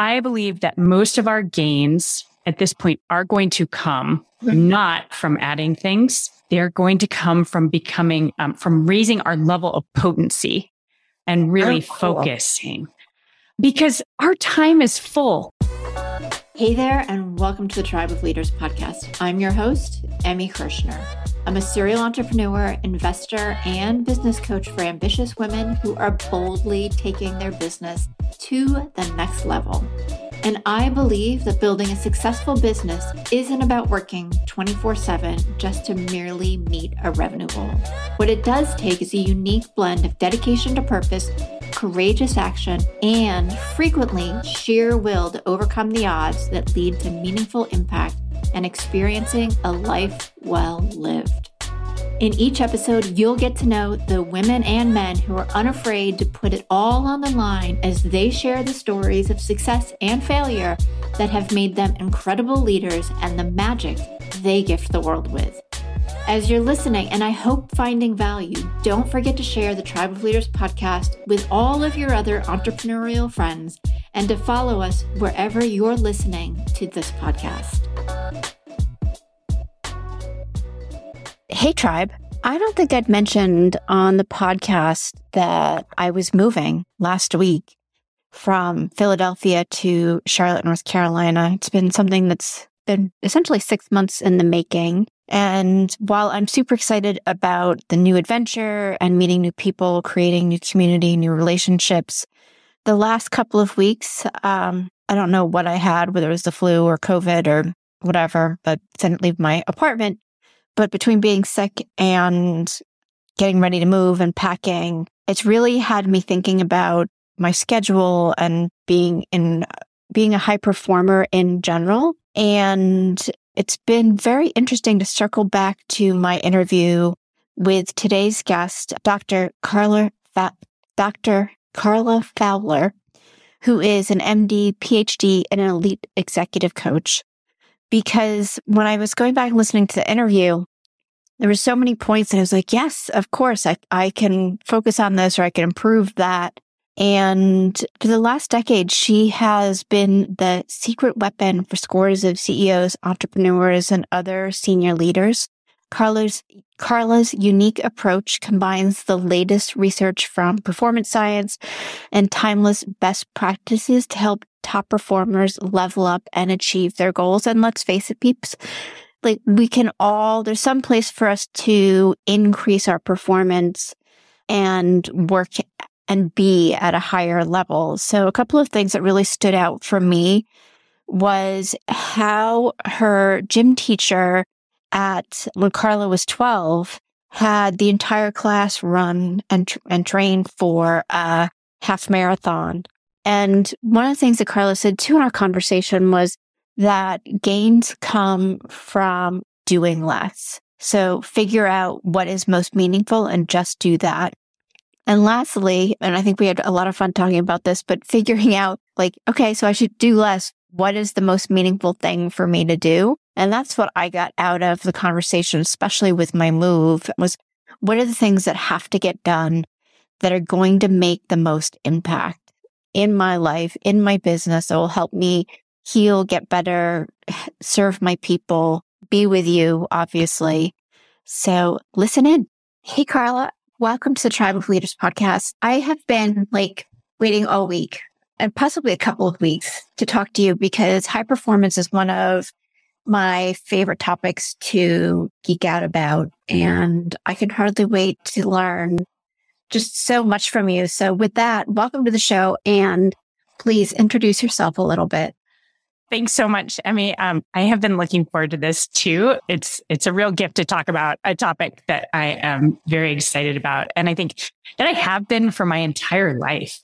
I believe that most of our gains at this point are going to come not from adding things. They're going to come from becoming, um, from raising our level of potency and really oh, cool. focusing because our time is full. Hey there, and welcome to the Tribe of Leaders podcast. I'm your host, Emmy Kirschner. I'm a serial entrepreneur, investor, and business coach for ambitious women who are boldly taking their business to the next level. And I believe that building a successful business isn't about working 24 7 just to merely meet a revenue goal. What it does take is a unique blend of dedication to purpose, courageous action, and frequently sheer will to overcome the odds that lead to meaningful impact and experiencing a life well lived. In each episode, you'll get to know the women and men who are unafraid to put it all on the line as they share the stories of success and failure that have made them incredible leaders and the magic they gift the world with. As you're listening, and I hope finding value, don't forget to share the Tribe of Leaders podcast with all of your other entrepreneurial friends and to follow us wherever you're listening to this podcast. Hey, tribe. I don't think I'd mentioned on the podcast that I was moving last week from Philadelphia to Charlotte, North Carolina. It's been something that's been essentially six months in the making. And while I'm super excited about the new adventure and meeting new people, creating new community, new relationships, the last couple of weeks, um, I don't know what I had, whether it was the flu or COVID or whatever, but didn't leave my apartment. But between being sick and getting ready to move and packing, it's really had me thinking about my schedule and being in being a high performer in general. And it's been very interesting to circle back to my interview with today's guest, Dr. Carla, Fa- Dr. Carla Fowler, who is an MD, PhD, and an elite executive coach because when I was going back and listening to the interview, there were so many points that I was like, yes, of course, I, I can focus on this or I can improve that. And for the last decade, she has been the secret weapon for scores of CEOs, entrepreneurs, and other senior leaders. Carla's, Carla's unique approach combines the latest research from performance science and timeless best practices to help top performers level up and achieve their goals. And let's face it, peeps, like we can all, there's some place for us to increase our performance and work and be at a higher level. So a couple of things that really stood out for me was how her gym teacher at when Carla was 12 had the entire class run and, and train for a half marathon. And one of the things that Carla said too in our conversation was that gains come from doing less. So figure out what is most meaningful and just do that. And lastly, and I think we had a lot of fun talking about this, but figuring out like, okay, so I should do less. What is the most meaningful thing for me to do? And that's what I got out of the conversation, especially with my move was what are the things that have to get done that are going to make the most impact in my life, in my business that will help me heal, get better, serve my people, be with you, obviously. So listen in. Hey, Carla, welcome to the Tribe of Leaders podcast. I have been like waiting all week and possibly a couple of weeks to talk to you because high performance is one of my favorite topics to geek out about. And I can hardly wait to learn just so much from you. So with that, welcome to the show and please introduce yourself a little bit. Thanks so much, Emmy. Um, I have been looking forward to this too. It's it's a real gift to talk about a topic that I am very excited about, and I think that I have been for my entire life.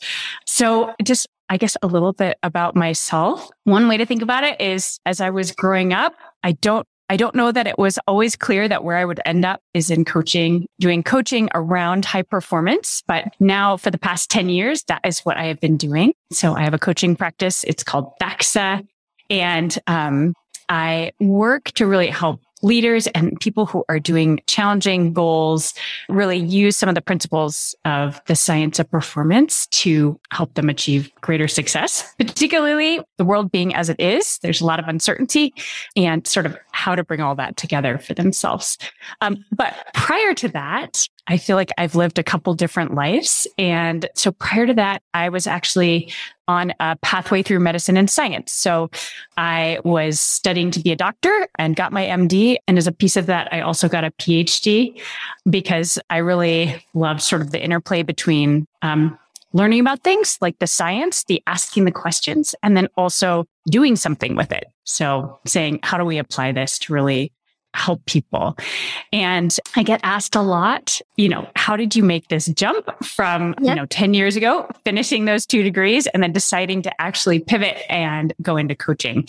So, just I guess a little bit about myself. One way to think about it is, as I was growing up, I don't I don't know that it was always clear that where I would end up is in coaching, doing coaching around high performance. But now for the past 10 years, that is what I have been doing. So I have a coaching practice. It's called Thaxa. And um, I work to really help leaders and people who are doing challenging goals really use some of the principles of the science of performance to help them achieve greater success, particularly the world being as it is. There's a lot of uncertainty and sort of how to bring all that together for themselves. Um, but prior to that, I feel like I've lived a couple different lives. And so prior to that, I was actually on a pathway through medicine and science. So I was studying to be a doctor and got my MD. And as a piece of that, I also got a PhD because I really love sort of the interplay between um, learning about things like the science, the asking the questions, and then also doing something with it. So saying, how do we apply this to really help people. And I get asked a lot, you know, how did you make this jump from, you know, 10 years ago, finishing those two degrees and then deciding to actually pivot and go into coaching?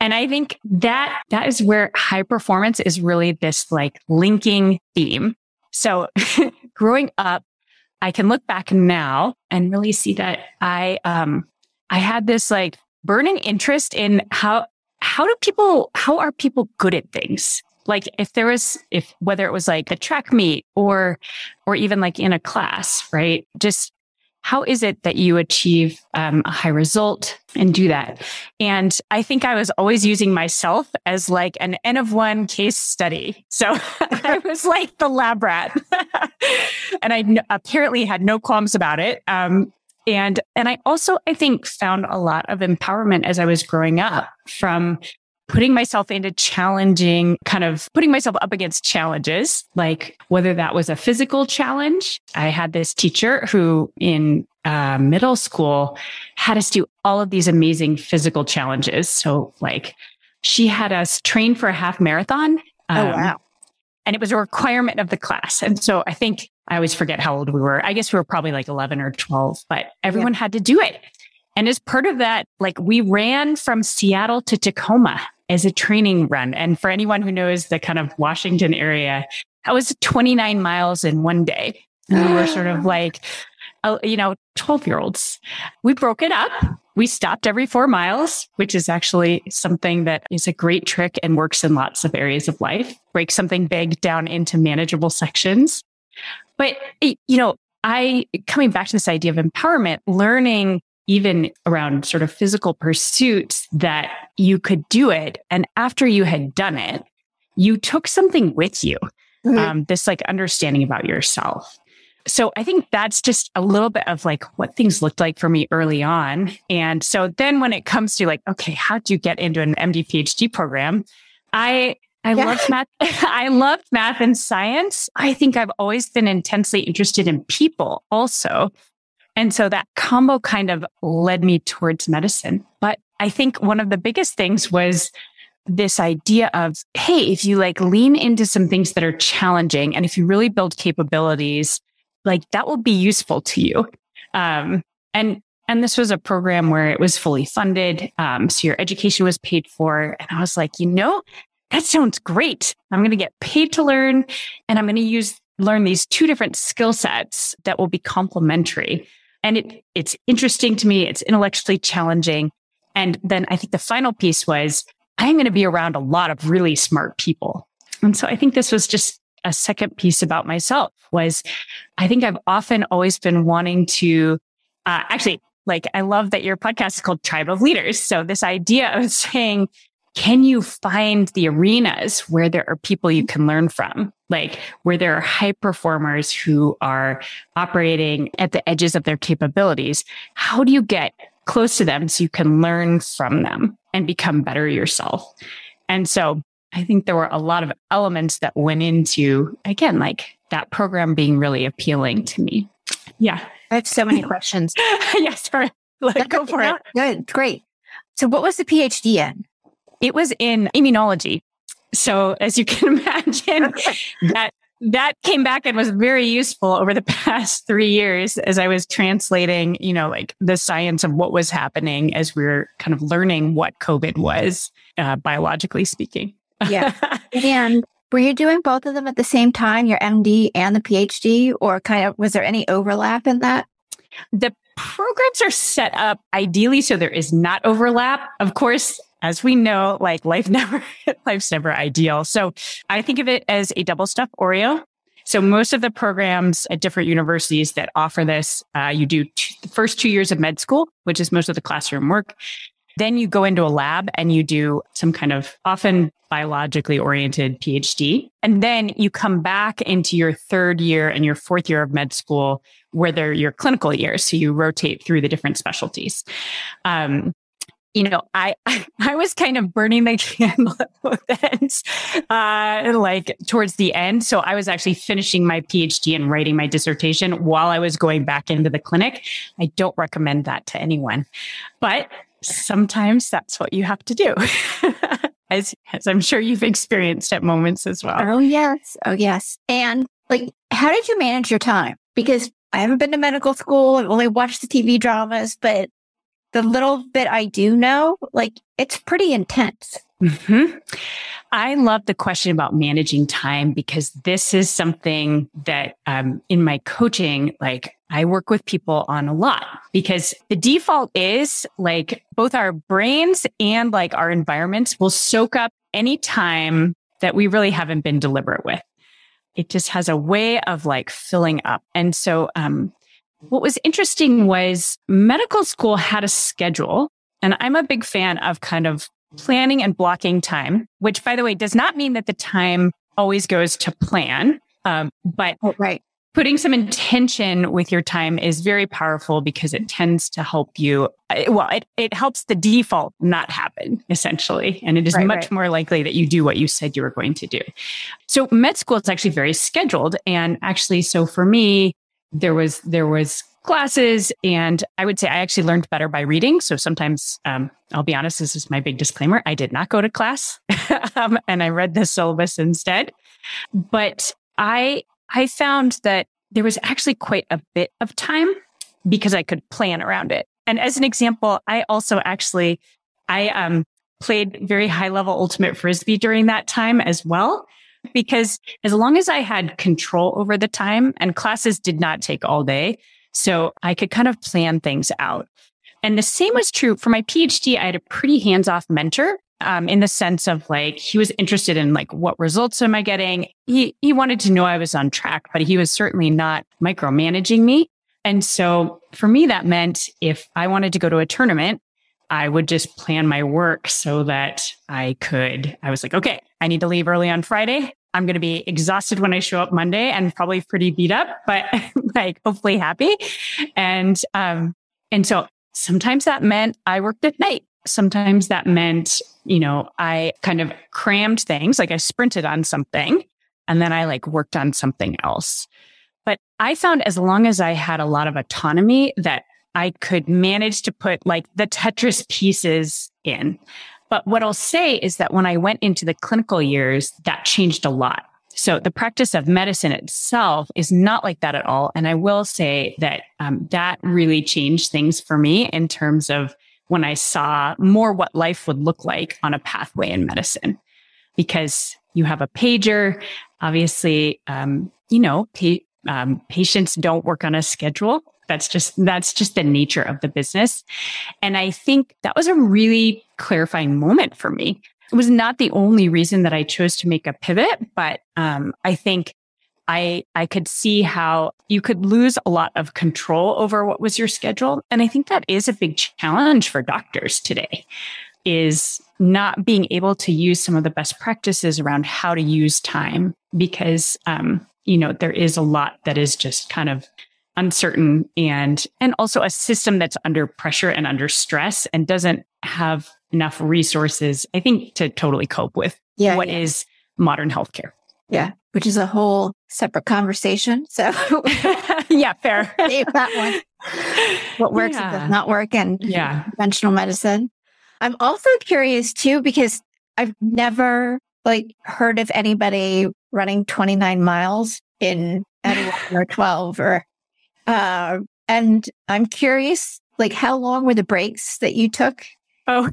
And I think that that is where high performance is really this like linking theme. So growing up, I can look back now and really see that I, um, I had this like burning interest in how, how do people, how are people good at things? Like if there was if whether it was like a track meet or or even like in a class right? Just how is it that you achieve um, a high result and do that? And i think i was always using myself as like an n of one case study. So i was like the lab rat. And I n- apparently had no qualms about it. Um, and and i also i think found a lot of empowerment as i was growing up from putting myself into challenging, kind of putting myself up against challenges, like whether that was a physical challenge. I had this teacher who in uh, middle school had us do all of these amazing physical challenges. So, like, she had us train for a half marathon. Oh, um, oh, wow. And it was a requirement of the class. And so I think I always forget how old we were. I guess we were probably like 11 or 12, but everyone yeah. had to do it. And as part of that, like we ran from Seattle to Tacoma as a training run. And for anyone who knows the kind of Washington area, that was 29 miles in one day. And we were sort of like, uh, you know, 12 year olds. We broke it up. We stopped every four miles, which is actually something that is a great trick and works in lots of areas of life. Break something big down into manageable sections. But, you know, I, coming back to this idea of empowerment, learning even around sort of physical pursuits that you could do it. And after you had done it, you took something with you, mm-hmm. um, this like understanding about yourself. So I think that's just a little bit of like what things looked like for me early on. And so then when it comes to like, okay, how do you get into an MD PhD program? I I yeah. loved math. I loved math and science. I think I've always been intensely interested in people also. And so that combo kind of led me towards medicine. But I think one of the biggest things was this idea of, hey, if you like lean into some things that are challenging and if you really build capabilities, like that will be useful to you. Um, and and this was a program where it was fully funded. Um, so your education was paid for. And I was like, you know, that sounds great. I'm going to get paid to learn and I'm going to use learn these two different skill sets that will be complementary. And it, it's interesting to me. It's intellectually challenging. And then I think the final piece was I'm going to be around a lot of really smart people. And so I think this was just a second piece about myself was I think I've often always been wanting to uh, actually like I love that your podcast is called Tribe of Leaders. So this idea of saying can you find the arenas where there are people you can learn from? Like where there are high performers who are operating at the edges of their capabilities. How do you get close to them so you can learn from them and become better yourself? And so I think there were a lot of elements that went into, again, like that program being really appealing to me. Yeah. I have so many questions. yes. Sorry. Like, go for it. Good. Great. So what was the PhD in? It was in immunology. So as you can imagine, that that came back and was very useful over the past three years as I was translating, you know, like the science of what was happening as we were kind of learning what COVID was, uh, biologically speaking. yeah. And were you doing both of them at the same time, your MD and the PhD, or kind of was there any overlap in that? The programs are set up ideally so there is not overlap. Of course, as we know, like life never, life's never ideal. So I think of it as a double stuff Oreo. So most of the programs at different universities that offer this, uh, you do the first two years of med school, which is most of the classroom work. Then you go into a lab and you do some kind of often biologically oriented PhD. And then you come back into your third year and your fourth year of med school where they're your clinical years. So you rotate through the different specialties. Um, you know, I I was kind of burning the candle at both ends, uh, like towards the end. So I was actually finishing my PhD and writing my dissertation while I was going back into the clinic. I don't recommend that to anyone, but sometimes that's what you have to do. as, as I'm sure you've experienced at moments as well. Oh, yes. Oh, yes. And like, how did you manage your time? Because I haven't been to medical school. I've only watched the TV dramas, but the little bit I do know, like, it's pretty intense. Mm-hmm. I love the question about managing time because this is something that um, in my coaching, like I work with people on a lot because the default is like both our brains and like our environments will soak up any time that we really haven't been deliberate with. It just has a way of like filling up. And so, um, what was interesting was medical school had a schedule and I'm a big fan of kind of planning and blocking time, which by the way, does not mean that the time always goes to plan. Um, but oh, right. putting some intention with your time is very powerful because it tends to help you. Uh, well, it, it helps the default not happen essentially. And it is right, much right. more likely that you do what you said you were going to do. So med school is actually very scheduled. And actually, so for me, there was, there was classes. And I would say I actually learned better by reading. So sometimes, um, I'll be honest, this is my big disclaimer. I did not go to class um, and I read the syllabus instead. But I, I found that there was actually quite a bit of time because I could plan around it. And as an example, I also actually, I, um, played very high level ultimate frisbee during that time as well because as long as I had control over the time and classes did not take all day, so I could kind of plan things out. And the same was true for my PhD. I had a pretty hands off mentor. Um, in the sense of like he was interested in like what results am I getting? He he wanted to know I was on track, but he was certainly not micromanaging me. And so for me, that meant if I wanted to go to a tournament, I would just plan my work so that I could. I was like, okay, I need to leave early on Friday. I'm going to be exhausted when I show up Monday and probably pretty beat up, but like hopefully happy. And, um, and so sometimes that meant I worked at night. Sometimes that meant, you know, I kind of crammed things, like I sprinted on something and then I like worked on something else. But I found as long as I had a lot of autonomy that I could manage to put like the Tetris pieces in. But what I'll say is that when I went into the clinical years, that changed a lot. So the practice of medicine itself is not like that at all. And I will say that um, that really changed things for me in terms of when I saw more what life would look like on a pathway in medicine, because you have a pager. Obviously, um, you know, pa- um, patients don't work on a schedule. That's just, that's just the nature of the business. And I think that was a really clarifying moment for me. It was not the only reason that I chose to make a pivot, but um, I think I I could see how you could lose a lot of control over what was your schedule, and I think that is a big challenge for doctors today. Is not being able to use some of the best practices around how to use time because um, you know there is a lot that is just kind of uncertain and and also a system that's under pressure and under stress and doesn't have enough resources i think to totally cope with yeah, what yeah. is modern healthcare. Yeah which is a whole separate conversation so yeah fair. That one. What works yeah. does not work and yeah. conventional medicine. I'm also curious too because i've never like heard of anybody running 29 miles in at 11 or 12 or uh, and I'm curious, like, how long were the breaks that you took? Oh,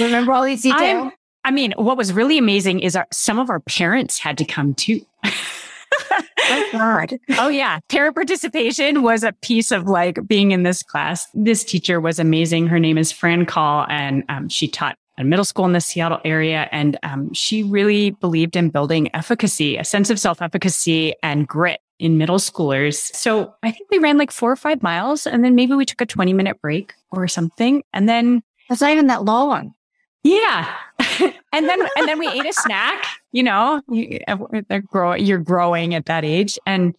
remember all these details? I mean, what was really amazing is our, some of our parents had to come too. oh God. Oh yeah. Parent participation was a piece of like being in this class. This teacher was amazing. Her name is Fran Call and um, she taught a middle school in the Seattle area. And um, she really believed in building efficacy, a sense of self efficacy and grit in middle schoolers. So I think we ran like four or five miles and then maybe we took a 20 minute break or something. And then that's not even that long. Yeah. and then, and then we ate a snack, you know, you, uh, are growing, you're growing at that age. And,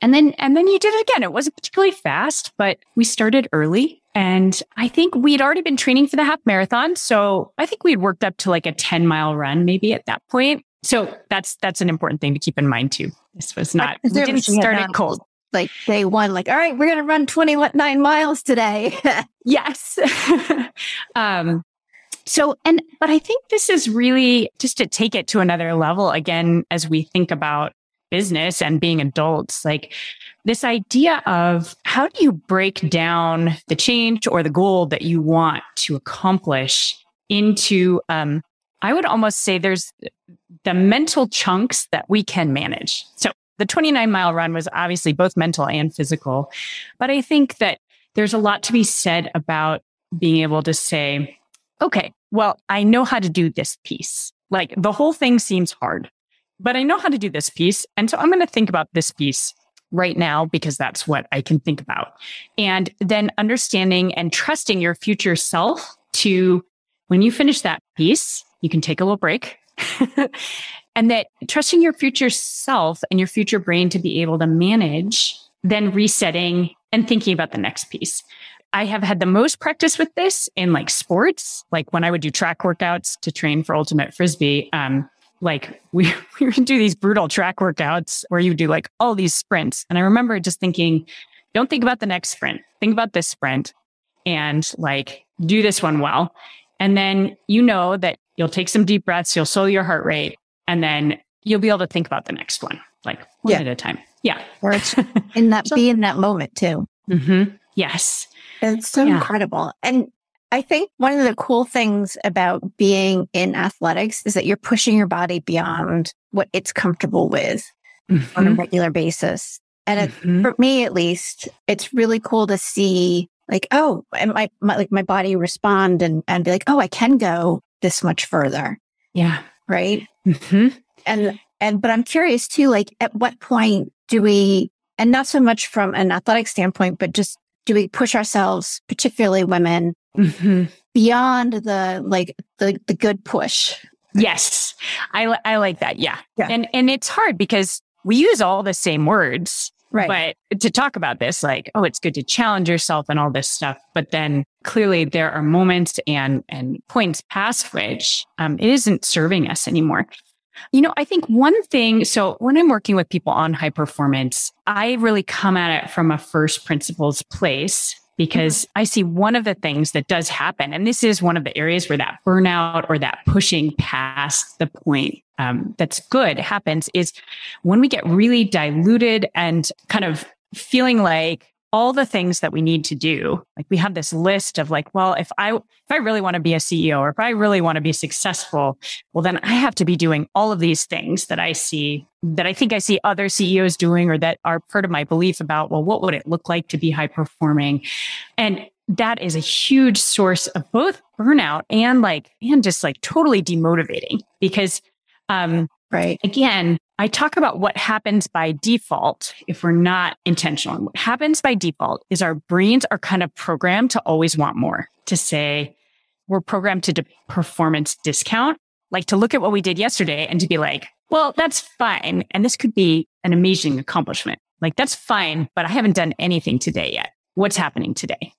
and then, and then you did it again. It wasn't particularly fast, but we started early. And I think we'd already been training for the half marathon. So I think we'd worked up to like a 10 mile run maybe at that point. So that's, that's an important thing to keep in mind too. This was not, we didn't start it cold like day one, like, all right, we're going to run 29 miles today. yes. um, so, and, but I think this is really just to take it to another level again, as we think about business and being adults, like this idea of how do you break down the change or the goal that you want to accomplish into, um, I would almost say there's the mental chunks that we can manage. So the 29 mile run was obviously both mental and physical. But I think that there's a lot to be said about being able to say, okay, well, I know how to do this piece. Like the whole thing seems hard, but I know how to do this piece. And so I'm going to think about this piece right now because that's what I can think about. And then understanding and trusting your future self to when you finish that piece, you can take a little break and that trusting your future self and your future brain to be able to manage, then resetting and thinking about the next piece. I have had the most practice with this in like sports, like when I would do track workouts to train for ultimate frisbee. Um, like we, we would do these brutal track workouts where you do like all these sprints. And I remember just thinking, don't think about the next sprint. Think about this sprint and like do this one well. And then you know that you'll take some deep breaths, you'll slow your heart rate, and then you'll be able to think about the next one, like one yeah. at a time. Yeah. Or it's in that, so, be in that moment too. Mm-hmm. Yes. It's so yeah. incredible. And I think one of the cool things about being in athletics is that you're pushing your body beyond what it's comfortable with mm-hmm. on a mm-hmm. regular basis. And mm-hmm. for me, at least, it's really cool to see like, oh, and my, my, like my body respond and, and be like, oh, I can go this much further. Yeah right? Mm-hmm. And and but I'm curious too, like at what point do we, and not so much from an athletic standpoint, but just do we push ourselves, particularly women, mm-hmm. beyond the like the the good push? Yes, I I like that. Yeah. yeah, and and it's hard because we use all the same words, Right. But to talk about this, like, oh, it's good to challenge yourself and all this stuff. But then clearly there are moments and, and points past which um, it isn't serving us anymore. You know, I think one thing, so when I'm working with people on high performance, I really come at it from a first principles place because mm-hmm. I see one of the things that does happen, and this is one of the areas where that burnout or that pushing past the point um, that's good happens is when we get really diluted and kind of feeling like all the things that we need to do like we have this list of like well if i if i really want to be a ceo or if i really want to be successful well then i have to be doing all of these things that i see that i think i see other ceos doing or that are part of my belief about well what would it look like to be high performing and that is a huge source of both burnout and like and just like totally demotivating because um, right. Again, I talk about what happens by default if we're not intentional. And what happens by default is our brains are kind of programmed to always want more, to say, we're programmed to performance discount, like to look at what we did yesterday and to be like, well, that's fine. And this could be an amazing accomplishment. Like, that's fine, but I haven't done anything today yet. What's happening today?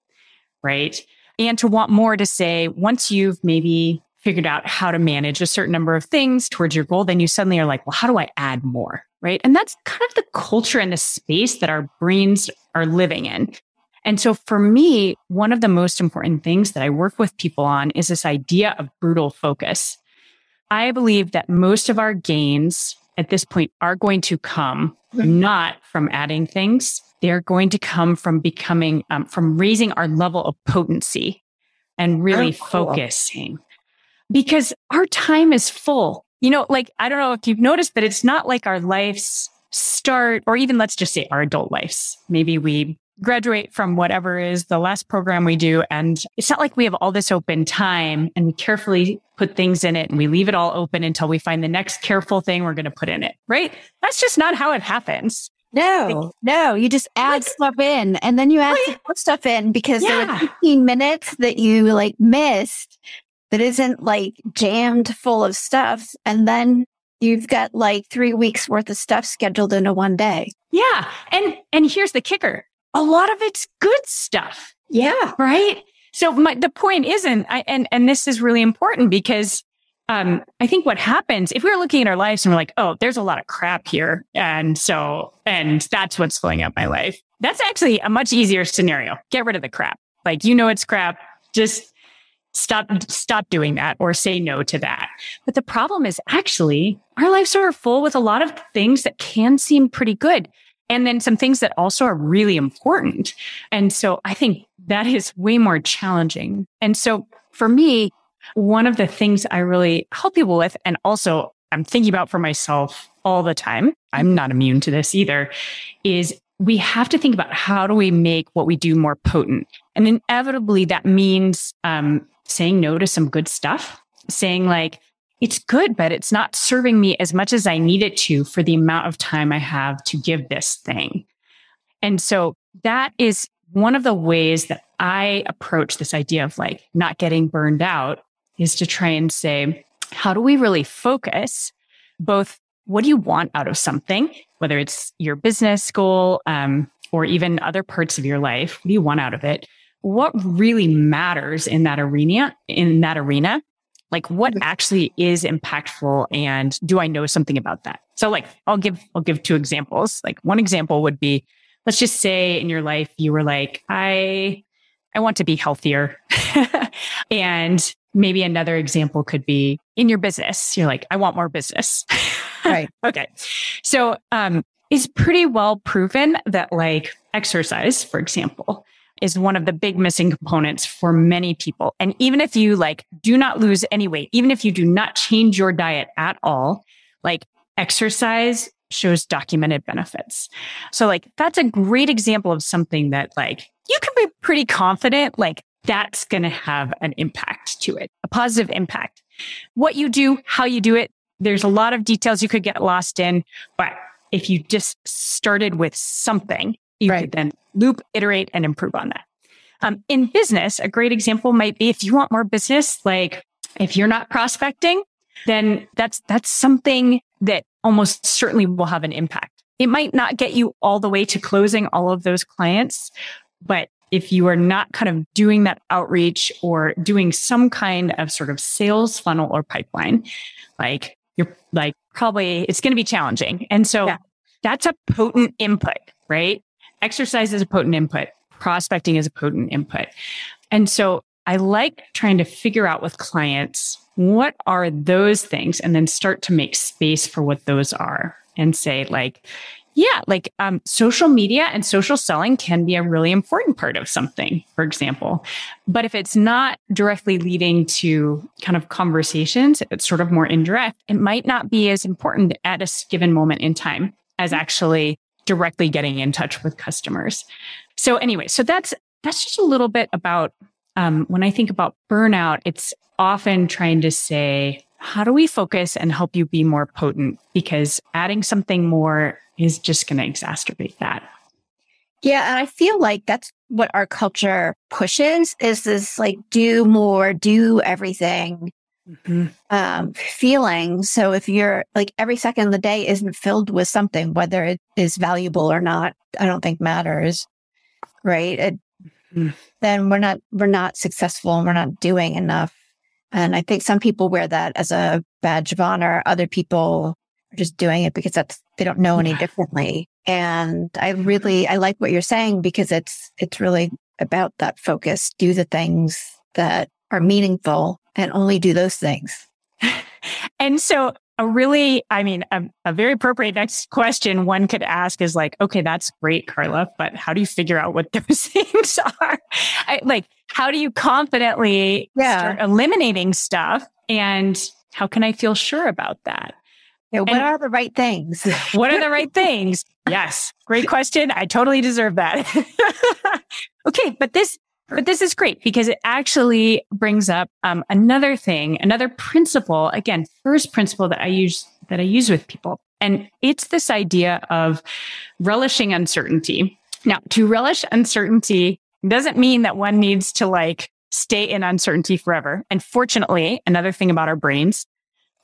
Right. And to want more to say, once you've maybe figured out how to manage a certain number of things towards your goal, then you suddenly are like, well, how do I add more? Right. And that's kind of the culture and the space that our brains are living in. And so for me, one of the most important things that I work with people on is this idea of brutal focus. I believe that most of our gains at this point are going to come not from adding things. They're going to come from becoming, um, from raising our level of potency and really oh, cool. focusing because our time is full. You know, like, I don't know if you've noticed, but it's not like our lives start, or even let's just say our adult lives. Maybe we graduate from whatever is the last program we do. And it's not like we have all this open time and we carefully put things in it and we leave it all open until we find the next careful thing we're going to put in it, right? That's just not how it happens. No, no, you just add like, stuff in and then you add like, stuff in because yeah. there were 15 minutes that you like missed that isn't like jammed full of stuff. And then you've got like three weeks worth of stuff scheduled into one day. Yeah. And, and here's the kicker. A lot of it's good stuff. Yeah. Right. So my, the point isn't, I, and, and this is really important because um, I think what happens if we're looking at our lives and we're like, oh, there's a lot of crap here. And so, and that's what's filling up my life. That's actually a much easier scenario. Get rid of the crap. Like, you know, it's crap. Just stop, stop doing that or say no to that. But the problem is actually our lives are full with a lot of things that can seem pretty good. And then some things that also are really important. And so I think that is way more challenging. And so for me, one of the things I really help people with, and also I'm thinking about for myself all the time, I'm not immune to this either, is we have to think about how do we make what we do more potent? And inevitably that means um, saying no to some good stuff, saying like, it's good, but it's not serving me as much as I need it to for the amount of time I have to give this thing. And so that is one of the ways that I approach this idea of like not getting burned out is to try and say, how do we really focus both what do you want out of something, whether it's your business goal um, or even other parts of your life? What do you want out of it? What really matters in that arena, in that arena? Like what actually is impactful and do I know something about that? So like I'll give I'll give two examples. Like one example would be let's just say in your life you were like I I want to be healthier. and maybe another example could be in your business. You're like, I want more business. right. okay. So, um, it's pretty well proven that like exercise, for example, is one of the big missing components for many people. And even if you like do not lose any weight, even if you do not change your diet at all, like exercise shows documented benefits. So like that's a great example of something that like you can be pretty confident like that's going to have an impact to it, a positive impact. What you do, how you do it, there's a lot of details you could get lost in, but if you just started with something, you right. could then loop, iterate, and improve on that. Um, in business, a great example might be if you want more business, like if you're not prospecting, then that's that's something that almost certainly will have an impact. It might not get you all the way to closing all of those clients, but if you are not kind of doing that outreach or doing some kind of sort of sales funnel or pipeline, like you're like probably it's going to be challenging. And so yeah. that's a potent input, right? Exercise is a potent input. Prospecting is a potent input. And so I like trying to figure out with clients what are those things and then start to make space for what those are and say like yeah, like um, social media and social selling can be a really important part of something, for example. But if it's not directly leading to kind of conversations, it's sort of more indirect, it might not be as important at a given moment in time as actually directly getting in touch with customers. So anyway, so that's that's just a little bit about um, when I think about burnout. It's often trying to say, how do we focus and help you be more potent? Because adding something more is just going to exacerbate that. Yeah. And I feel like that's what our culture pushes is this like do more, do everything mm-hmm. um, feeling. So if you're like every second of the day isn't filled with something, whether it is valuable or not, I don't think matters. Right. It, mm-hmm. Then we're not, we're not successful and we're not doing enough. And I think some people wear that as a badge of honor. Other people are just doing it because that's they don't know any differently. And I really I like what you're saying because it's it's really about that focus. Do the things that are meaningful and only do those things. and so a really, I mean, a, a, very appropriate next question one could ask is like, okay, that's great, Carla, but how do you figure out what those things are? I, like, how do you confidently yeah. start eliminating stuff? And how can I feel sure about that? Yeah, what and are the right things? what are the right things? Yes. Great question. I totally deserve that. okay. But this, but this is great because it actually brings up um, another thing, another principle. Again, first principle that I use that I use with people, and it's this idea of relishing uncertainty. Now, to relish uncertainty doesn't mean that one needs to like stay in uncertainty forever. And fortunately, another thing about our brains,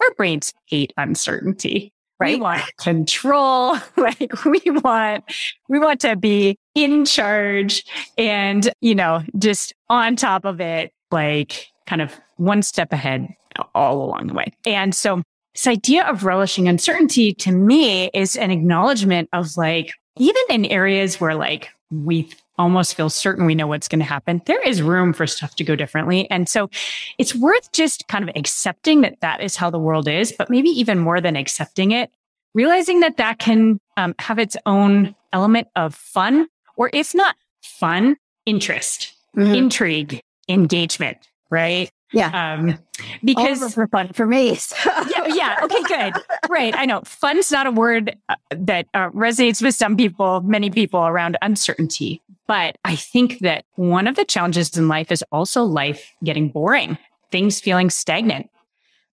our brains hate uncertainty right? We want control. like we want, we want to be in charge and, you know, just on top of it, like kind of one step ahead all along the way. And so this idea of relishing uncertainty to me is an acknowledgement of like, even in areas where like we almost feel certain we know what's going to happen, there is room for stuff to go differently. And so it's worth just kind of accepting that that is how the world is, but maybe even more than accepting it, realizing that that can um, have its own element of fun, or if not fun, interest, mm-hmm. intrigue, engagement, right? Yeah. Um, because for fun for me. yeah. Yeah. Okay. Good. Right. I know fun's not a word uh, that uh, resonates with some people, many people around uncertainty. But I think that one of the challenges in life is also life getting boring, things feeling stagnant,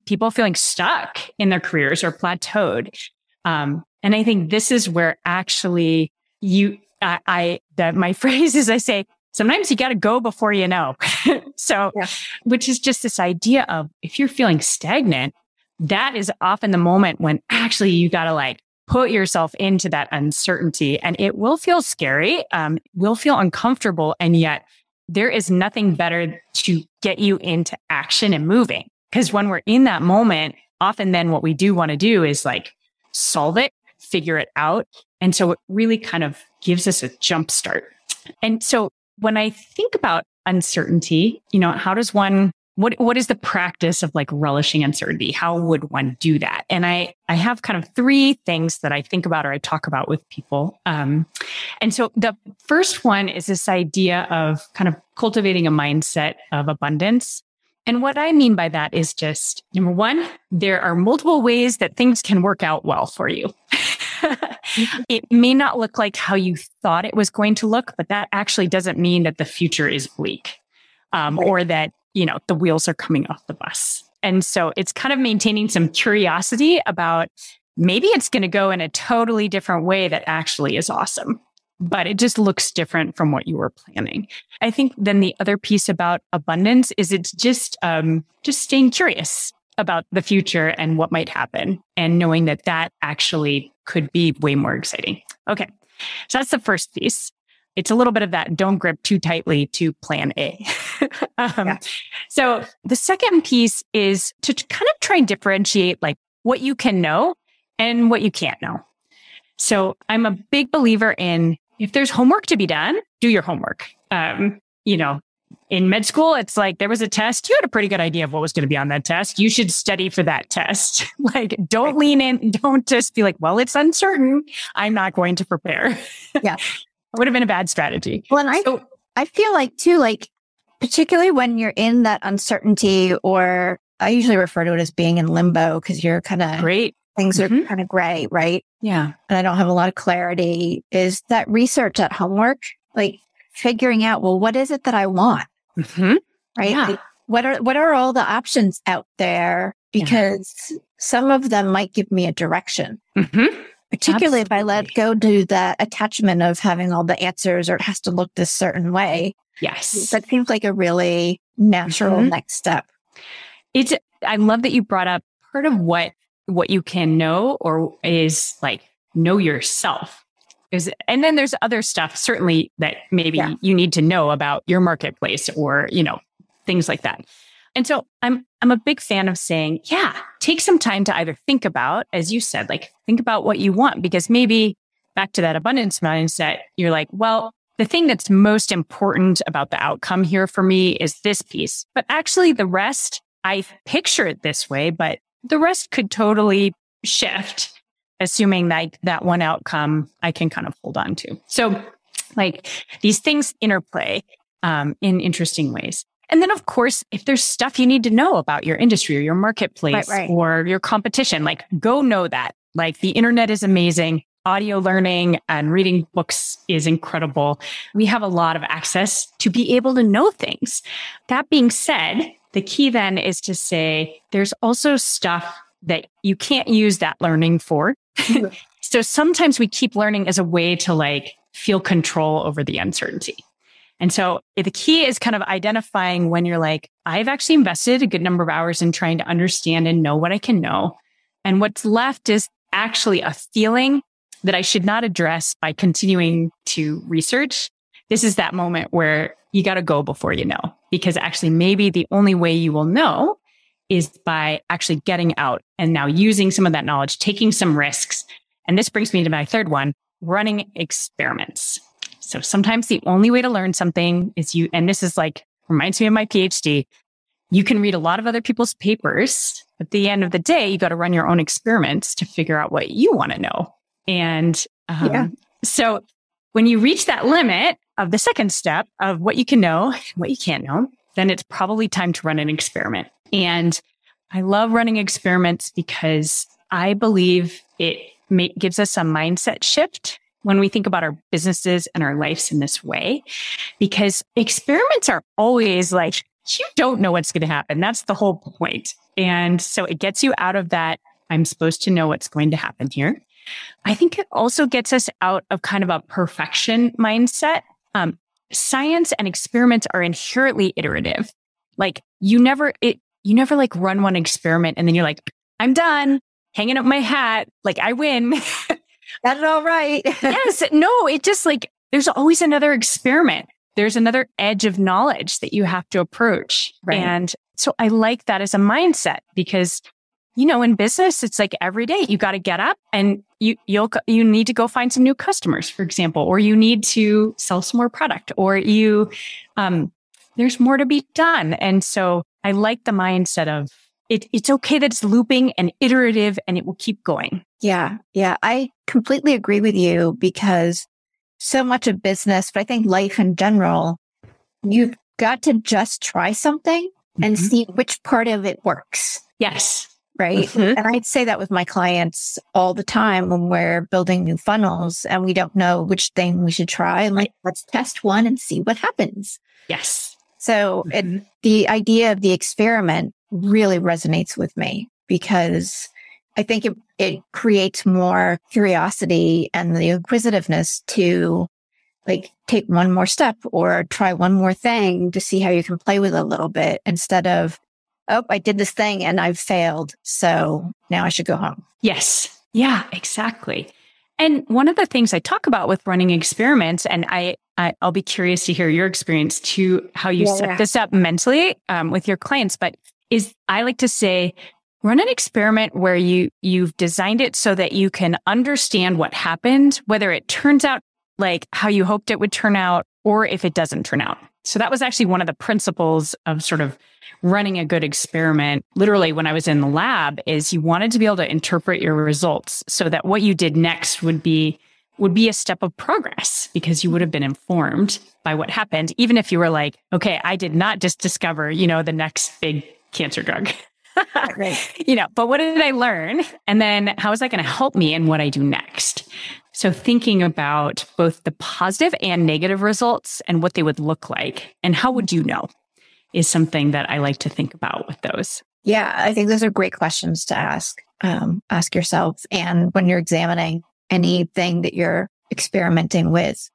people feeling stuck in their careers or plateaued. Um, and I think this is where actually you, I, I that my phrase is I say, sometimes you got to go before you know. so, yeah. which is just this idea of if you're feeling stagnant, that is often the moment when actually you got to like put yourself into that uncertainty and it will feel scary, um, will feel uncomfortable. And yet there is nothing better to get you into action and moving. Because when we're in that moment, often then what we do want to do is like solve it, figure it out. And so it really kind of gives us a jump start. And so when I think about uncertainty, you know, how does one what what is the practice of like relishing uncertainty? How would one do that? And i i have kind of three things that i think about or i talk about with people. Um, and so the first one is this idea of kind of cultivating a mindset of abundance. And what i mean by that is just number one there are multiple ways that things can work out well for you it may not look like how you thought it was going to look but that actually doesn't mean that the future is bleak um, or that you know, the wheels are coming off the bus. And so it's kind of maintaining some curiosity about maybe it's going to go in a totally different way that actually is awesome, but it just looks different from what you were planning. I think then the other piece about abundance is it's just, um, just staying curious about the future and what might happen and knowing that that actually could be way more exciting. Okay. So that's the first piece it's a little bit of that don't grip too tightly to plan A. um, yeah. So the second piece is to kind of try and differentiate like what you can know and what you can't know. So I'm a big believer in if there's homework to be done, do your homework. Um, you know, in med school, it's like there was a test. You had a pretty good idea of what was going to be on that test. You should study for that test. like, don't lean in. Don't just be like, well, it's uncertain. I'm not going to prepare. Yeah. It would have been a bad strategy. Well, and I, so, I feel like too, like, particularly when you're in that uncertainty, or I usually refer to it as being in limbo because you're kind of great. Things mm-hmm. are kind of gray, right? Yeah. And I don't have a lot of clarity. Is that research at homework, like figuring out, well, what is it that I want? Mm-hmm. Right. Yeah. Like, what are, what are all the options out there? Because yeah. some of them might give me a direction. Mm-hmm particularly Absolutely. if I let go to the attachment of having all the answers or it has to look this certain way. Yes. That seems like a really natural mm-hmm. next step. It's, I love that you brought up part of what, what you can know or is like know yourself. Is, and then there's other stuff certainly that maybe yeah. you need to know about your marketplace or, you know, things like that. And so I'm I'm a big fan of saying, yeah, take some time to either think about, as you said, like think about what you want, because maybe back to that abundance mindset, you're like, well, the thing that's most important about the outcome here for me is this piece. But actually the rest, I picture it this way, but the rest could totally shift, assuming that that one outcome I can kind of hold on to. So like these things interplay um, in interesting ways. And then, of course, if there's stuff you need to know about your industry or your marketplace right, right. or your competition, like go know that. Like the internet is amazing. audio learning and reading books is incredible. We have a lot of access to be able to know things. That being said, the key then is to say there's also stuff that you can't use that learning for. so sometimes we keep learning as a way to like feel control over the uncertainty. And so the key is kind of identifying when you're like, I've actually invested a good number of hours in trying to understand and know what I can know. And what's left is actually a feeling that I should not address by continuing to research. This is that moment where you got to go before you know, because actually maybe the only way you will know is by actually getting out and now using some of that knowledge, taking some risks. And this brings me to my third one, running experiments. So sometimes the only way to learn something is you, and this is like, reminds me of my PhD. You can read a lot of other people's papers. At the end of the day, you got to run your own experiments to figure out what you want to know. And um, yeah. so when you reach that limit of the second step of what you can know, what you can't know, then it's probably time to run an experiment. And I love running experiments because I believe it gives us a mindset shift when we think about our businesses and our lives in this way, because experiments are always like, you don't know what's going to happen. That's the whole point. And so it gets you out of that. I'm supposed to know what's going to happen here. I think it also gets us out of kind of a perfection mindset. Um, science and experiments are inherently iterative. Like you never, it, you never like run one experiment and then you're like, I'm done hanging up my hat. Like I win. Got it all right. yes. No, it just like there's always another experiment. There's another edge of knowledge that you have to approach. Right. And so I like that as a mindset because you know, in business, it's like every day you got to get up and you, you'll, you need to go find some new customers, for example, or you need to sell some more product or you, um, there's more to be done. And so I like the mindset of it, it's okay that it's looping and iterative and it will keep going. Yeah. Yeah. I completely agree with you because so much of business, but I think life in general, you've got to just try something and mm-hmm. see which part of it works. Yes right? Mm-hmm. And I'd say that with my clients all the time when we're building new funnels and we don't know which thing we should try. And like, let's test one and see what happens. Yes. So mm-hmm. it, the idea of the experiment really resonates with me because I think it, it creates more curiosity and the inquisitiveness to like take one more step or try one more thing to see how you can play with it a little bit instead of oh, I did this thing and I've failed. So now I should go home. Yes. Yeah, exactly. And one of the things I talk about with running experiments, and I, I will be curious to hear your experience to how you yeah, set yeah. this up mentally um, with your clients. But is I like to say, run an experiment where you you've designed it so that you can understand what happened, whether it turns out like how you hoped it would turn out, or if it doesn't turn out. So that was actually one of the principles of sort of running a good experiment. Literally when I was in the lab is you wanted to be able to interpret your results so that what you did next would be would be a step of progress because you would have been informed by what happened even if you were like, okay, I did not just discover, you know, the next big cancer drug. right. You know, but what did I learn? And then how is that going to help me in what I do next? So thinking about both the positive and negative results and what they would look like and how would you know is something that I like to think about with those. Yeah, I think those are great questions to ask. Um, ask yourself and when you're examining anything that you're experimenting with,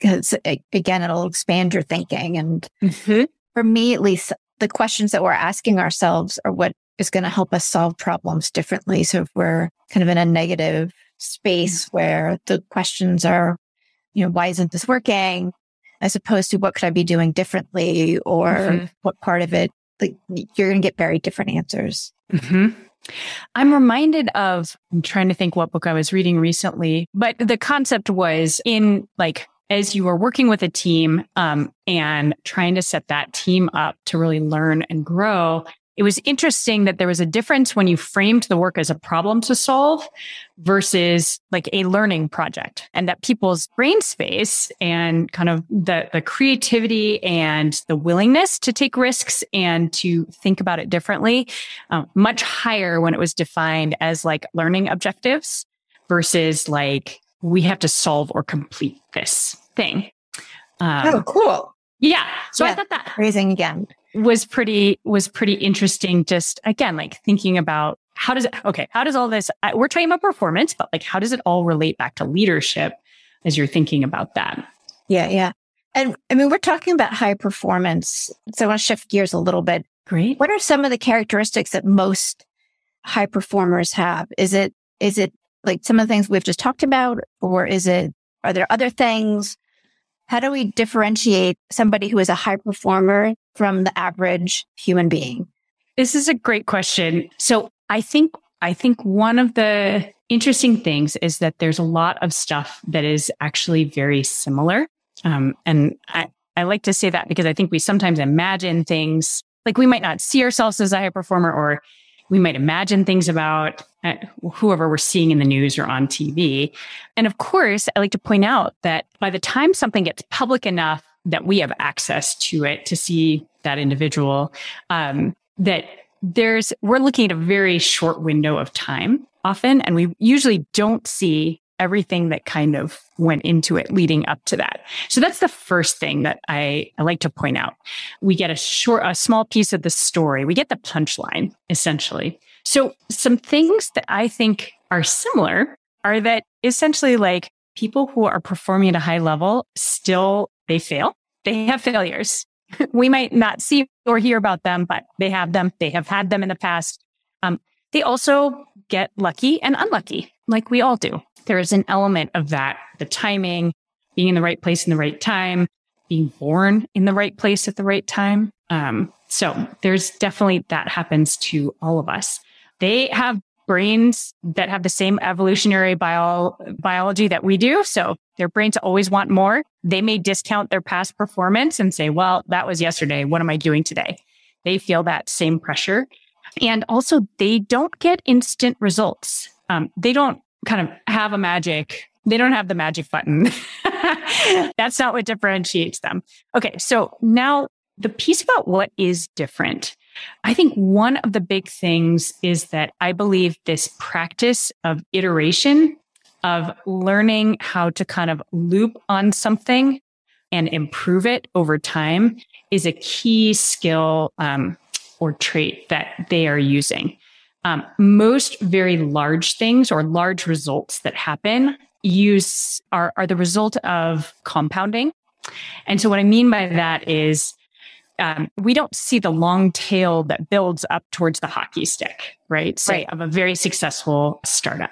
because again, it'll expand your thinking. And mm-hmm. for me, at least, the questions that we're asking ourselves are what is going to help us solve problems differently. So if we're kind of in a negative space where the questions are, you know, why isn't this working? As opposed to what could I be doing differently or mm-hmm. what part of it, like you're going to get very different answers. Mm-hmm. I'm reminded of, I'm trying to think what book I was reading recently, but the concept was in like, as you were working with a team um, and trying to set that team up to really learn and grow, it was interesting that there was a difference when you framed the work as a problem to solve versus like a learning project and that people's brain space and kind of the, the creativity and the willingness to take risks and to think about it differently, um, much higher when it was defined as like learning objectives versus like we have to solve or complete this thing. Um, oh, cool. Yeah. So yeah. I thought that raising again was pretty was pretty interesting. Just again, like thinking about how does it okay how does all this we're talking about performance but like how does it all relate back to leadership as you're thinking about that? Yeah yeah. And i mean we're talking about high performance so i want to shift gears a little bit. Great. What are some of the characteristics that most high performers have? Is it is it like some of the things we've just talked about or is it are there other things? How do we differentiate somebody who is a high performer from the average human being this is a great question. So I think I think one of the interesting things is that there's a lot of stuff that is actually very similar. Um, and I, I like to say that because I think we sometimes imagine things like we might not see ourselves as a high performer or we might imagine things about uh, whoever we're seeing in the news or on TV. And of course, I like to point out that by the time something gets public enough that we have access to it to see that individual, um, that there's, we're looking at a very short window of time often, and we usually don't see everything that kind of went into it leading up to that. So that's the first thing that I, I like to point out. We get a short, a small piece of the story. We get the punchline essentially. So some things that I think are similar are that essentially like people who are performing at a high level still, they fail. They have failures we might not see or hear about them, but they have them. They have had them in the past. Um, they also get lucky and unlucky, like we all do. There is an element of that the timing, being in the right place in the right time, being born in the right place at the right time. Um, so there's definitely that happens to all of us. They have brains that have the same evolutionary bio- biology that we do. So their brains always want more. They may discount their past performance and say, well, that was yesterday. What am I doing today? They feel that same pressure. And also, they don't get instant results. Um, they don't kind of have a magic, they don't have the magic button. That's not what differentiates them. Okay. So now the piece about what is different I think one of the big things is that I believe this practice of iteration, of learning how to kind of loop on something and improve it over time is a key skill um, or trait that they are using. Um, most very large things or large results that happen use are, are the result of compounding. And so what I mean by that is um, we don't see the long tail that builds up towards the hockey stick, right? Say right. of a very successful startup.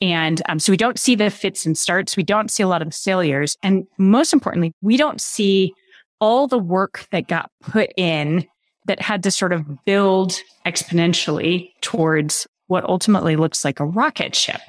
And um, so we don't see the fits and starts. We don't see a lot of the failures. And most importantly, we don't see all the work that got put in that had to sort of build exponentially towards what ultimately looks like a rocket ship.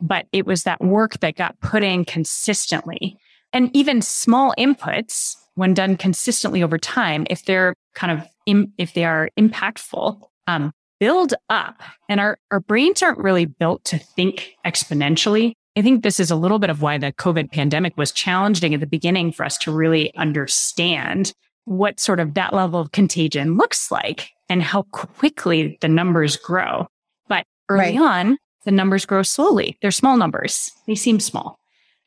But it was that work that got put in consistently. And even small inputs when done consistently over time, if they're kind of, Im- if they are impactful, um, build up. And our, our brains aren't really built to think exponentially. I think this is a little bit of why the COVID pandemic was challenging at the beginning for us to really understand what sort of that level of contagion looks like and how quickly the numbers grow. But early right. on, the numbers grow slowly. They're small numbers. They seem small.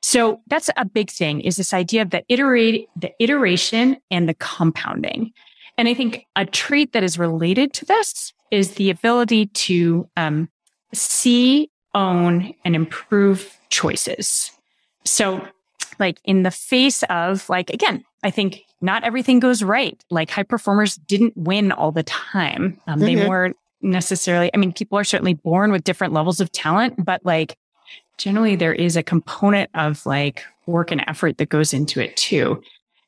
So that's a big thing is this idea of the iterate, the iteration and the compounding. And I think a trait that is related to this is the ability to um, see, own, and improve choices. So, like in the face of, like, again, I think not everything goes right. Like high performers didn't win all the time. Um, mm-hmm. They weren't necessarily, I mean, people are certainly born with different levels of talent, but like generally there is a component of like work and effort that goes into it too.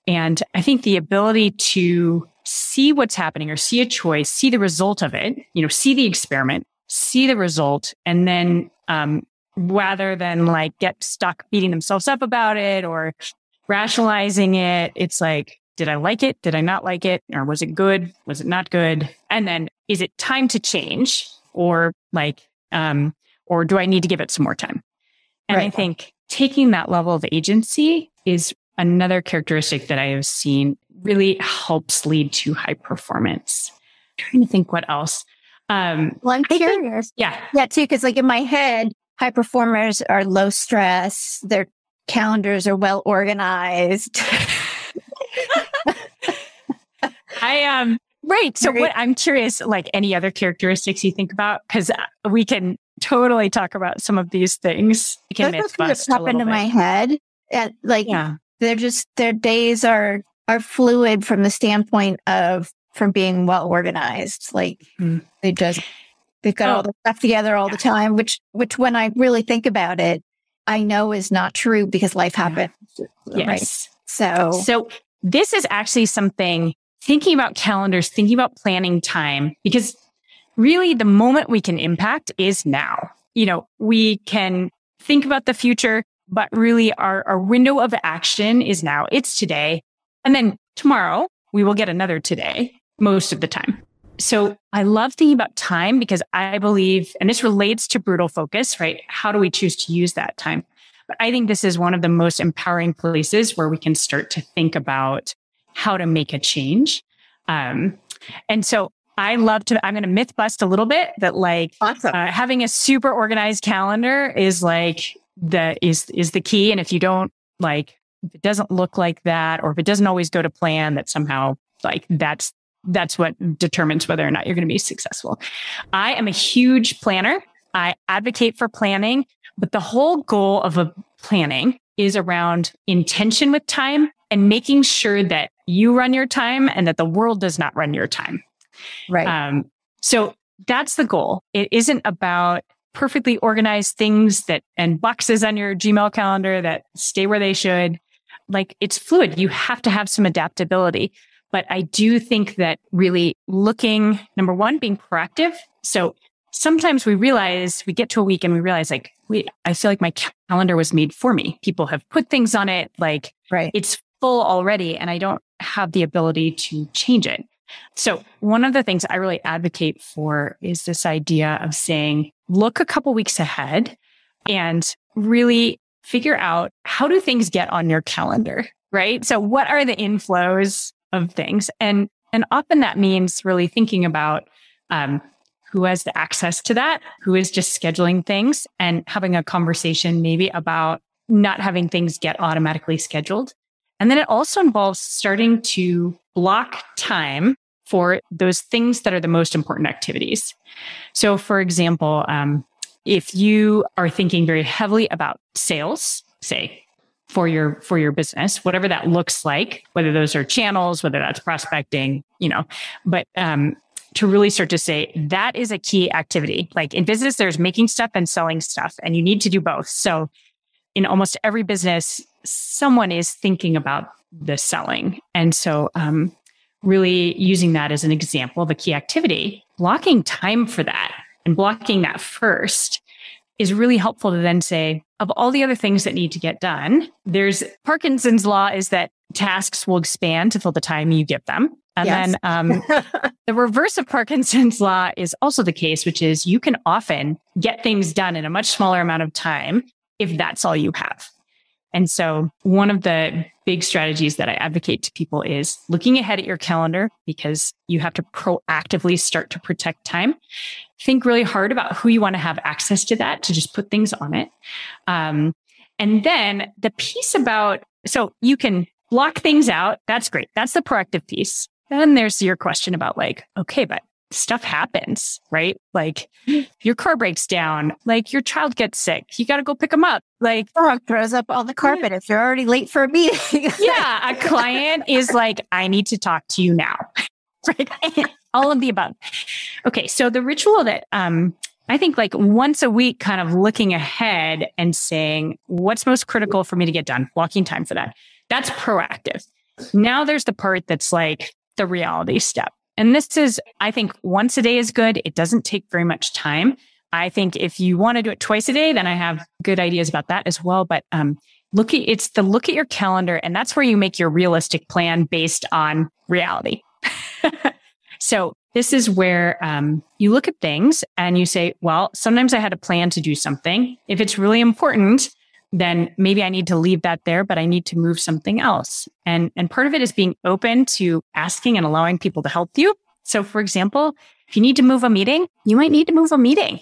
And I think the ability to see what's happening or see a choice, see the result of it, you know, see the experiment, see the result, and then um, rather than like get stuck beating themselves up about it or rationalizing it, it's like, did I like it? Did I not like it? Or was it good? Was it not good? And then is it time to change or like, um, or do I need to give it some more time? And right. I think taking that level of agency is another characteristic that I have seen really helps lead to high performance. I'm trying to think what else. Um, well, I'm curious. yeah. Yeah, too. Cause like in my head, high performers are low stress. Their calendars are well organized. I um right. So what I'm curious, like any other characteristics you think about, because uh, we can totally talk about some of these things. We can myth bust pop into bit. my head. At, like yeah. they're just their days are are fluid from the standpoint of from being well organized. Like mm. they just they've got oh. all the stuff together all yeah. the time, which which when I really think about it, I know is not true because life happens. Yeah. Yes. Right? So so this is actually something thinking about calendars, thinking about planning time, because really the moment we can impact is now. You know, we can think about the future, but really our, our window of action is now. It's today. And then tomorrow we will get another today most of the time. So I love thinking about time because I believe, and this relates to brutal focus, right? How do we choose to use that time? But I think this is one of the most empowering places where we can start to think about how to make a change. Um, and so I love to, I'm going to myth bust a little bit that like awesome. uh, having a super organized calendar is like the, is, is the key. And if you don't like, if it doesn't look like that, or if it doesn't always go to plan, that somehow like that's, that's what determines whether or not you're going to be successful. I am a huge planner. I advocate for planning, but the whole goal of a planning is around intention with time and making sure that you run your time and that the world does not run your time. Right. Um, so that's the goal. It isn't about perfectly organized things that and boxes on your Gmail calendar that stay where they should. Like it's fluid. You have to have some adaptability. But I do think that really looking, number one, being proactive. So sometimes we realize we get to a week and we realize like, we, I feel like my calendar was made for me. People have put things on it. Like right. it's full already and I don't have the ability to change it. So one of the things I really advocate for is this idea of saying, look a couple weeks ahead and really figure out how do things get on your calendar, right? So what are the inflows of things? And, and often that means really thinking about, um, who has the access to that, who is just scheduling things and having a conversation maybe about not having things get automatically scheduled. And then it also involves starting to block time for those things that are the most important activities. So, for example, um, if you are thinking very heavily about sales, say for your for your business, whatever that looks like, whether those are channels, whether that's prospecting, you know, but um, to really start to say that is a key activity. Like in business, there's making stuff and selling stuff, and you need to do both. So, in almost every business, someone is thinking about the selling, and so um, really using that as an example of a key activity, blocking time for that and blocking that first is really helpful to then say, of all the other things that need to get done, there's Parkinson's law is that tasks will expand to fill the time you give them. And yes. then um, the reverse of Parkinson's law is also the case, which is you can often get things done in a much smaller amount of time if that's all you have. And so one of the big strategies that I advocate to people is looking ahead at your calendar because you have to proactively start to protect time. Think really hard about who you want to have access to that to just put things on it. Um, and then the piece about, so you can block things out. That's great. That's the proactive piece. Then there's your question about like, okay, but stuff happens, right? Like your car breaks down, like your child gets sick, you got to go pick them up. Like dog throws up all the carpet if you're already late for a meeting. yeah, a client is like, I need to talk to you now, right? all of the above. Okay, so the ritual that um, I think like once a week, kind of looking ahead and saying what's most critical for me to get done, blocking time for that. That's proactive. Now there's the part that's like the reality step. And this is, I think once a day is good. It doesn't take very much time. I think if you want to do it twice a day, then I have good ideas about that as well. But um, look at it's the look at your calendar, and that's where you make your realistic plan based on reality. so this is where um, you look at things and you say, well, sometimes I had a plan to do something. If it's really important, then maybe I need to leave that there, but I need to move something else. And, and part of it is being open to asking and allowing people to help you. So for example, if you need to move a meeting, you might need to move a meeting.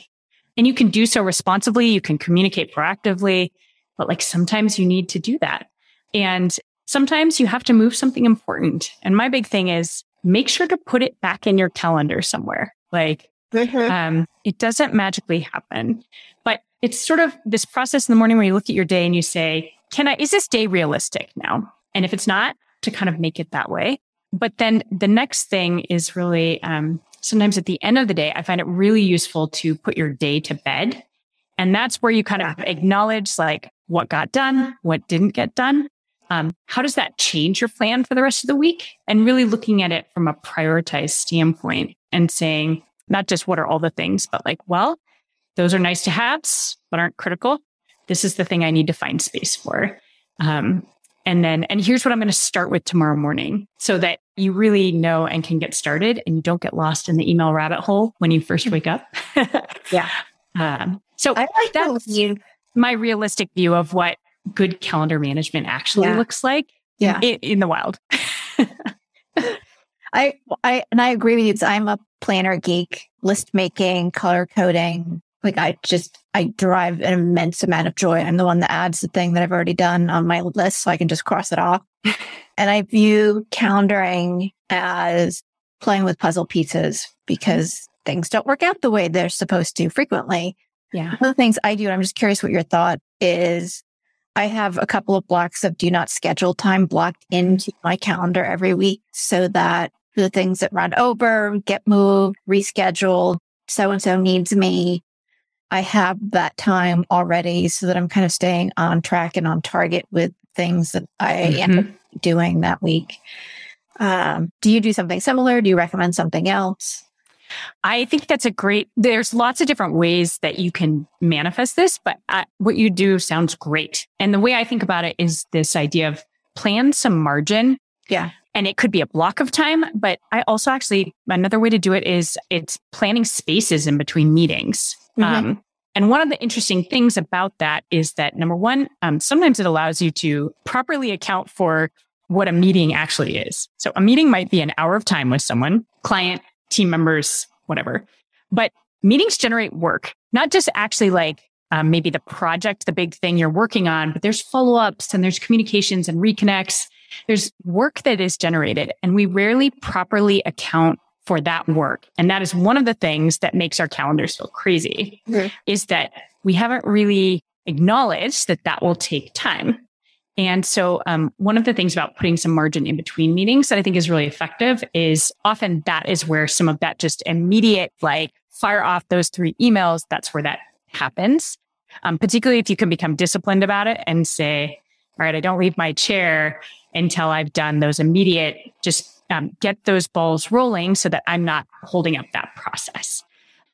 And you can do so responsibly. You can communicate proactively, but like sometimes you need to do that. And sometimes you have to move something important. And my big thing is make sure to put it back in your calendar somewhere. Like, mm-hmm. um, it doesn't magically happen, but it's sort of this process in the morning where you look at your day and you say, can I, is this day realistic now? And if it's not, to kind of make it that way. But then the next thing is really, um, sometimes at the end of the day, I find it really useful to put your day to bed. And that's where you kind of acknowledge like what got done, what didn't get done. Um, how does that change your plan for the rest of the week? And really looking at it from a prioritized standpoint and saying, not just what are all the things, but like, well, those are nice to haves, but aren't critical. This is the thing I need to find space for. Um, and then, and here's what I'm going to start with tomorrow morning so that you really know and can get started and you don't get lost in the email rabbit hole when you first wake up. yeah. Um, so I like that's you. my realistic view of what good calendar management actually yeah. looks like yeah. in, in the wild. I, I, and I agree with you. I'm a planner geek, list making, color coding. Like I just, I derive an immense amount of joy. I'm the one that adds the thing that I've already done on my list so I can just cross it off. and I view calendaring as playing with puzzle pieces because things don't work out the way they're supposed to frequently. Yeah. One of the things I do, and I'm just curious what your thought is I have a couple of blocks of do not schedule time blocked into my calendar every week so that the things that run over, get moved, rescheduled, so and so needs me. I have that time already so that I'm kind of staying on track and on target with things that I mm-hmm. end up doing that week. Um, do you do something similar? Do you recommend something else? I think that's a great, there's lots of different ways that you can manifest this, but I, what you do sounds great. And the way I think about it is this idea of plan some margin. Yeah. And it could be a block of time, but I also actually, another way to do it is it's planning spaces in between meetings. Mm-hmm. Um, and one of the interesting things about that is that number one, um, sometimes it allows you to properly account for what a meeting actually is. So a meeting might be an hour of time with someone, client, team members, whatever. But meetings generate work, not just actually like um, maybe the project, the big thing you're working on, but there's follow ups and there's communications and reconnects. There's work that is generated and we rarely properly account for that work. And that is one of the things that makes our calendars feel crazy mm-hmm. is that we haven't really acknowledged that that will take time. And so, um, one of the things about putting some margin in between meetings that I think is really effective is often that is where some of that just immediate, like fire off those three emails. That's where that happens. Um, particularly if you can become disciplined about it and say, all right, I don't leave my chair until I've done those immediate, just um, get those balls rolling so that I'm not holding up that process.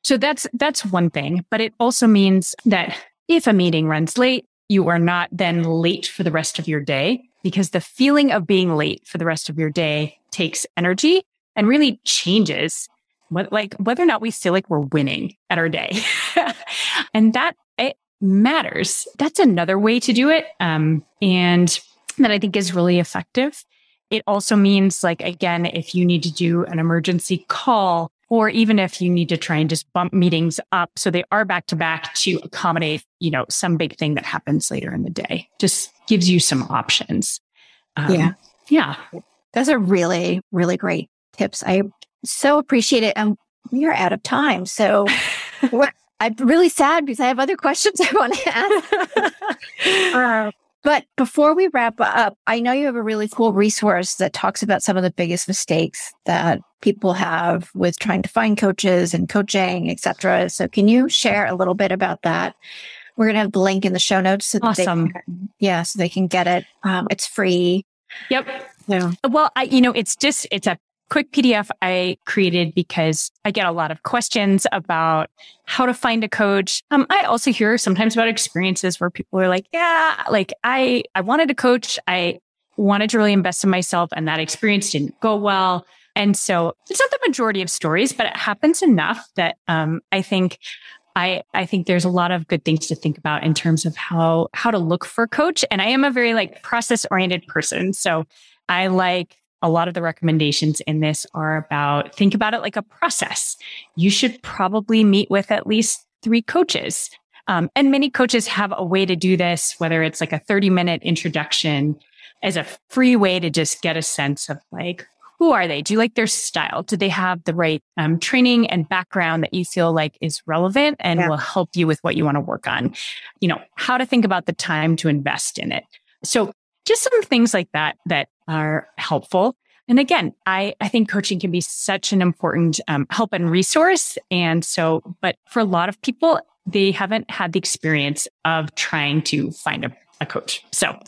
So that's, that's one thing, but it also means that if a meeting runs late, you are not then late for the rest of your day because the feeling of being late for the rest of your day takes energy and really changes what, like whether or not we feel like we're winning at our day. and that it matters. That's another way to do it. Um, and that I think is really effective. It also means like, again, if you need to do an emergency call, or even if you need to try and just bump meetings up so they are back to back to accommodate, you know, some big thing that happens later in the day. Just gives you some options. Um, yeah. Yeah. Those are really, really great tips. I so appreciate it. And we are out of time. So I'm really sad because I have other questions I want to ask. uh, but before we wrap up, I know you have a really cool resource that talks about some of the biggest mistakes that people have with trying to find coaches and coaching, etc. So can you share a little bit about that? We're going to have the link in the show notes. So awesome. They yeah, so they can get it. Um, it's free. Yep. So. Well, I, you know, it's just, it's a quick PDF I created because I get a lot of questions about how to find a coach. Um, I also hear sometimes about experiences where people are like, yeah, like I, I wanted a coach. I wanted to really invest in myself and that experience didn't go well. And so it's not the majority of stories, but it happens enough that, um, I think I, I think there's a lot of good things to think about in terms of how, how to look for a coach. And I am a very like process oriented person. So I like a lot of the recommendations in this are about think about it like a process. You should probably meet with at least three coaches. Um, and many coaches have a way to do this, whether it's like a 30 minute introduction as a free way to just get a sense of like, who are they? Do you like their style? Do they have the right um, training and background that you feel like is relevant and yeah. will help you with what you want to work on? You know, how to think about the time to invest in it. So just some things like that that are helpful. And again, I, I think coaching can be such an important um, help and resource. And so, but for a lot of people, they haven't had the experience of trying to find a a coach. So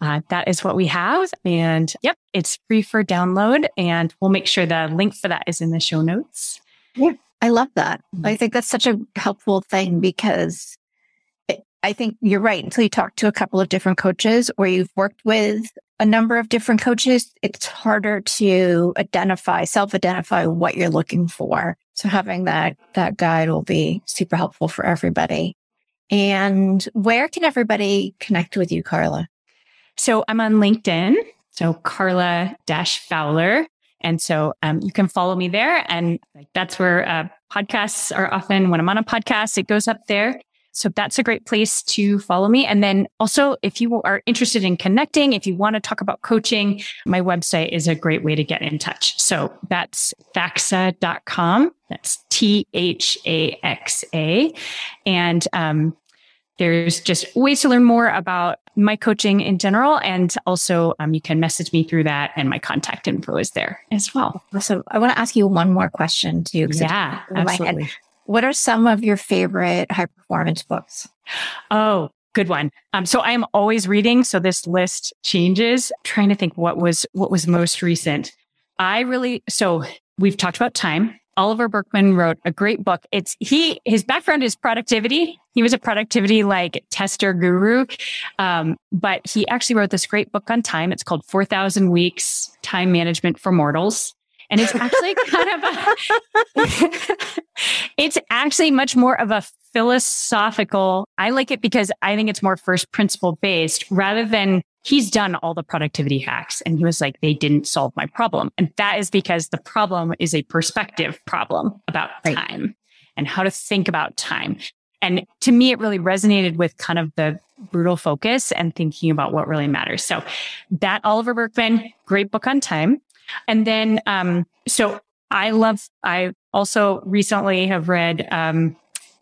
uh, that is what we have. And yep, it's free for download. And we'll make sure the link for that is in the show notes. Yeah, I love that. Mm-hmm. I think that's such a helpful thing because I think you're right. Until you talk to a couple of different coaches or you've worked with a number of different coaches, it's harder to identify, self identify what you're looking for. So having that, that guide will be super helpful for everybody. And where can everybody connect with you, Carla? So I'm on LinkedIn. So Carla Dash Fowler. And so um, you can follow me there. And that's where uh, podcasts are often when I'm on a podcast, it goes up there. So that's a great place to follow me. And then also, if you are interested in connecting, if you want to talk about coaching, my website is a great way to get in touch. So that's thaxa.com. That's T H A X A. And um, there's just ways to learn more about my coaching in general. And also, um, you can message me through that, and my contact info is there as well. So, I want to ask you one more question too. Yeah, absolutely. What are some of your favorite high performance books? Oh, good one. Um, so I am always reading. So this list changes. trying to think what was what was most recent. I really so we've talked about time. Oliver Burkeman wrote a great book. It's he his background is productivity. He was a productivity like tester guru, um, but he actually wrote this great book on time. It's called Four Thousand Weeks: Time Management for Mortals. And it's actually kind of a, it's actually much more of a philosophical. I like it because I think it's more first principle based rather than he's done all the productivity hacks. And he was like, they didn't solve my problem. And that is because the problem is a perspective problem about right. time and how to think about time. And to me, it really resonated with kind of the brutal focus and thinking about what really matters. So that Oliver Burkeman, great book on time. And then, um, so I love, I also recently have read, um,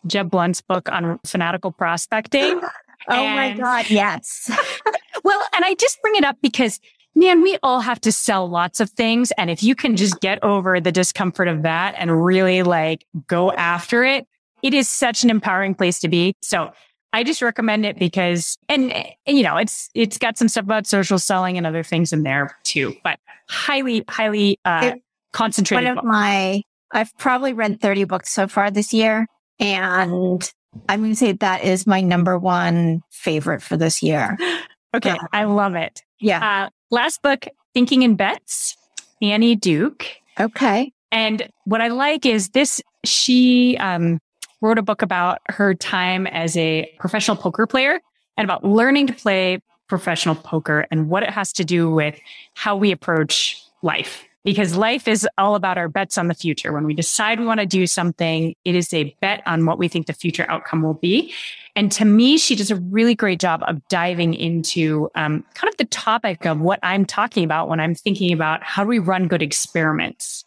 Jeb Blount's book on fanatical prospecting. oh and, my God. Yes. well, and I just bring it up because man, we all have to sell lots of things. And if you can just get over the discomfort of that and really like go after it, it is such an empowering place to be. So I just recommend it because, and, and, you know, it's, it's got some stuff about social selling and other things in there too, but highly, highly, uh, it, concentrated. One of book. my, I've probably read 30 books so far this year. And I'm going to say that is my number one favorite for this year. Okay. Yeah. I love it. Yeah. Uh, last book, Thinking in Bets, Annie Duke. Okay. And what I like is this, she um, wrote a book about her time as a professional poker player and about learning to play professional poker and what it has to do with how we approach life because life is all about our bets on the future. When we decide we want to do something, it is a bet on what we think the future outcome will be. And to me, she does a really great job of diving into um, kind of the topic of what I'm talking about when I'm thinking about how do we run good experiments?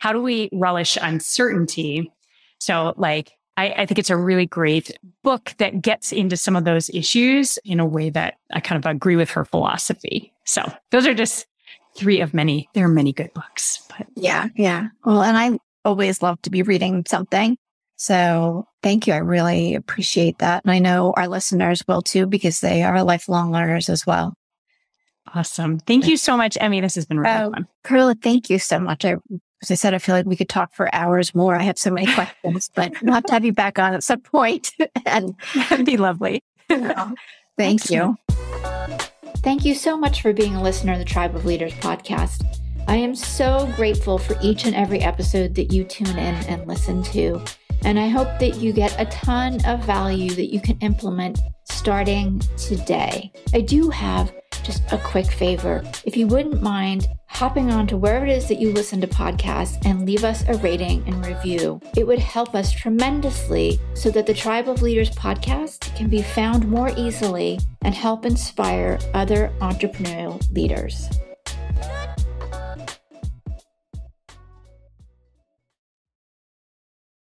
How do we relish uncertainty? So, like, I, I think it's a really great book that gets into some of those issues in a way that I kind of agree with her philosophy. So, those are just three of many. There are many good books, but yeah, yeah. Well, and I always love to be reading something. So thank you. I really appreciate that. And I know our listeners will too, because they are lifelong learners as well. Awesome. Thank you so much, Emmy. This has been really uh, fun. Carla, thank you so much. I, as I said, I feel like we could talk for hours more. I have so many questions, but we'll have to have you back on at some and that'd be lovely. thank Excellent. you. Thank you so much for being a listener of the Tribe of Leaders podcast. I am so grateful for each and every episode that you tune in and listen to. And I hope that you get a ton of value that you can implement starting today. I do have just a quick favor. If you wouldn't mind hopping on to wherever it is that you listen to podcasts and leave us a rating and review, it would help us tremendously so that the Tribe of Leaders podcast can be found more easily and help inspire other entrepreneurial leaders.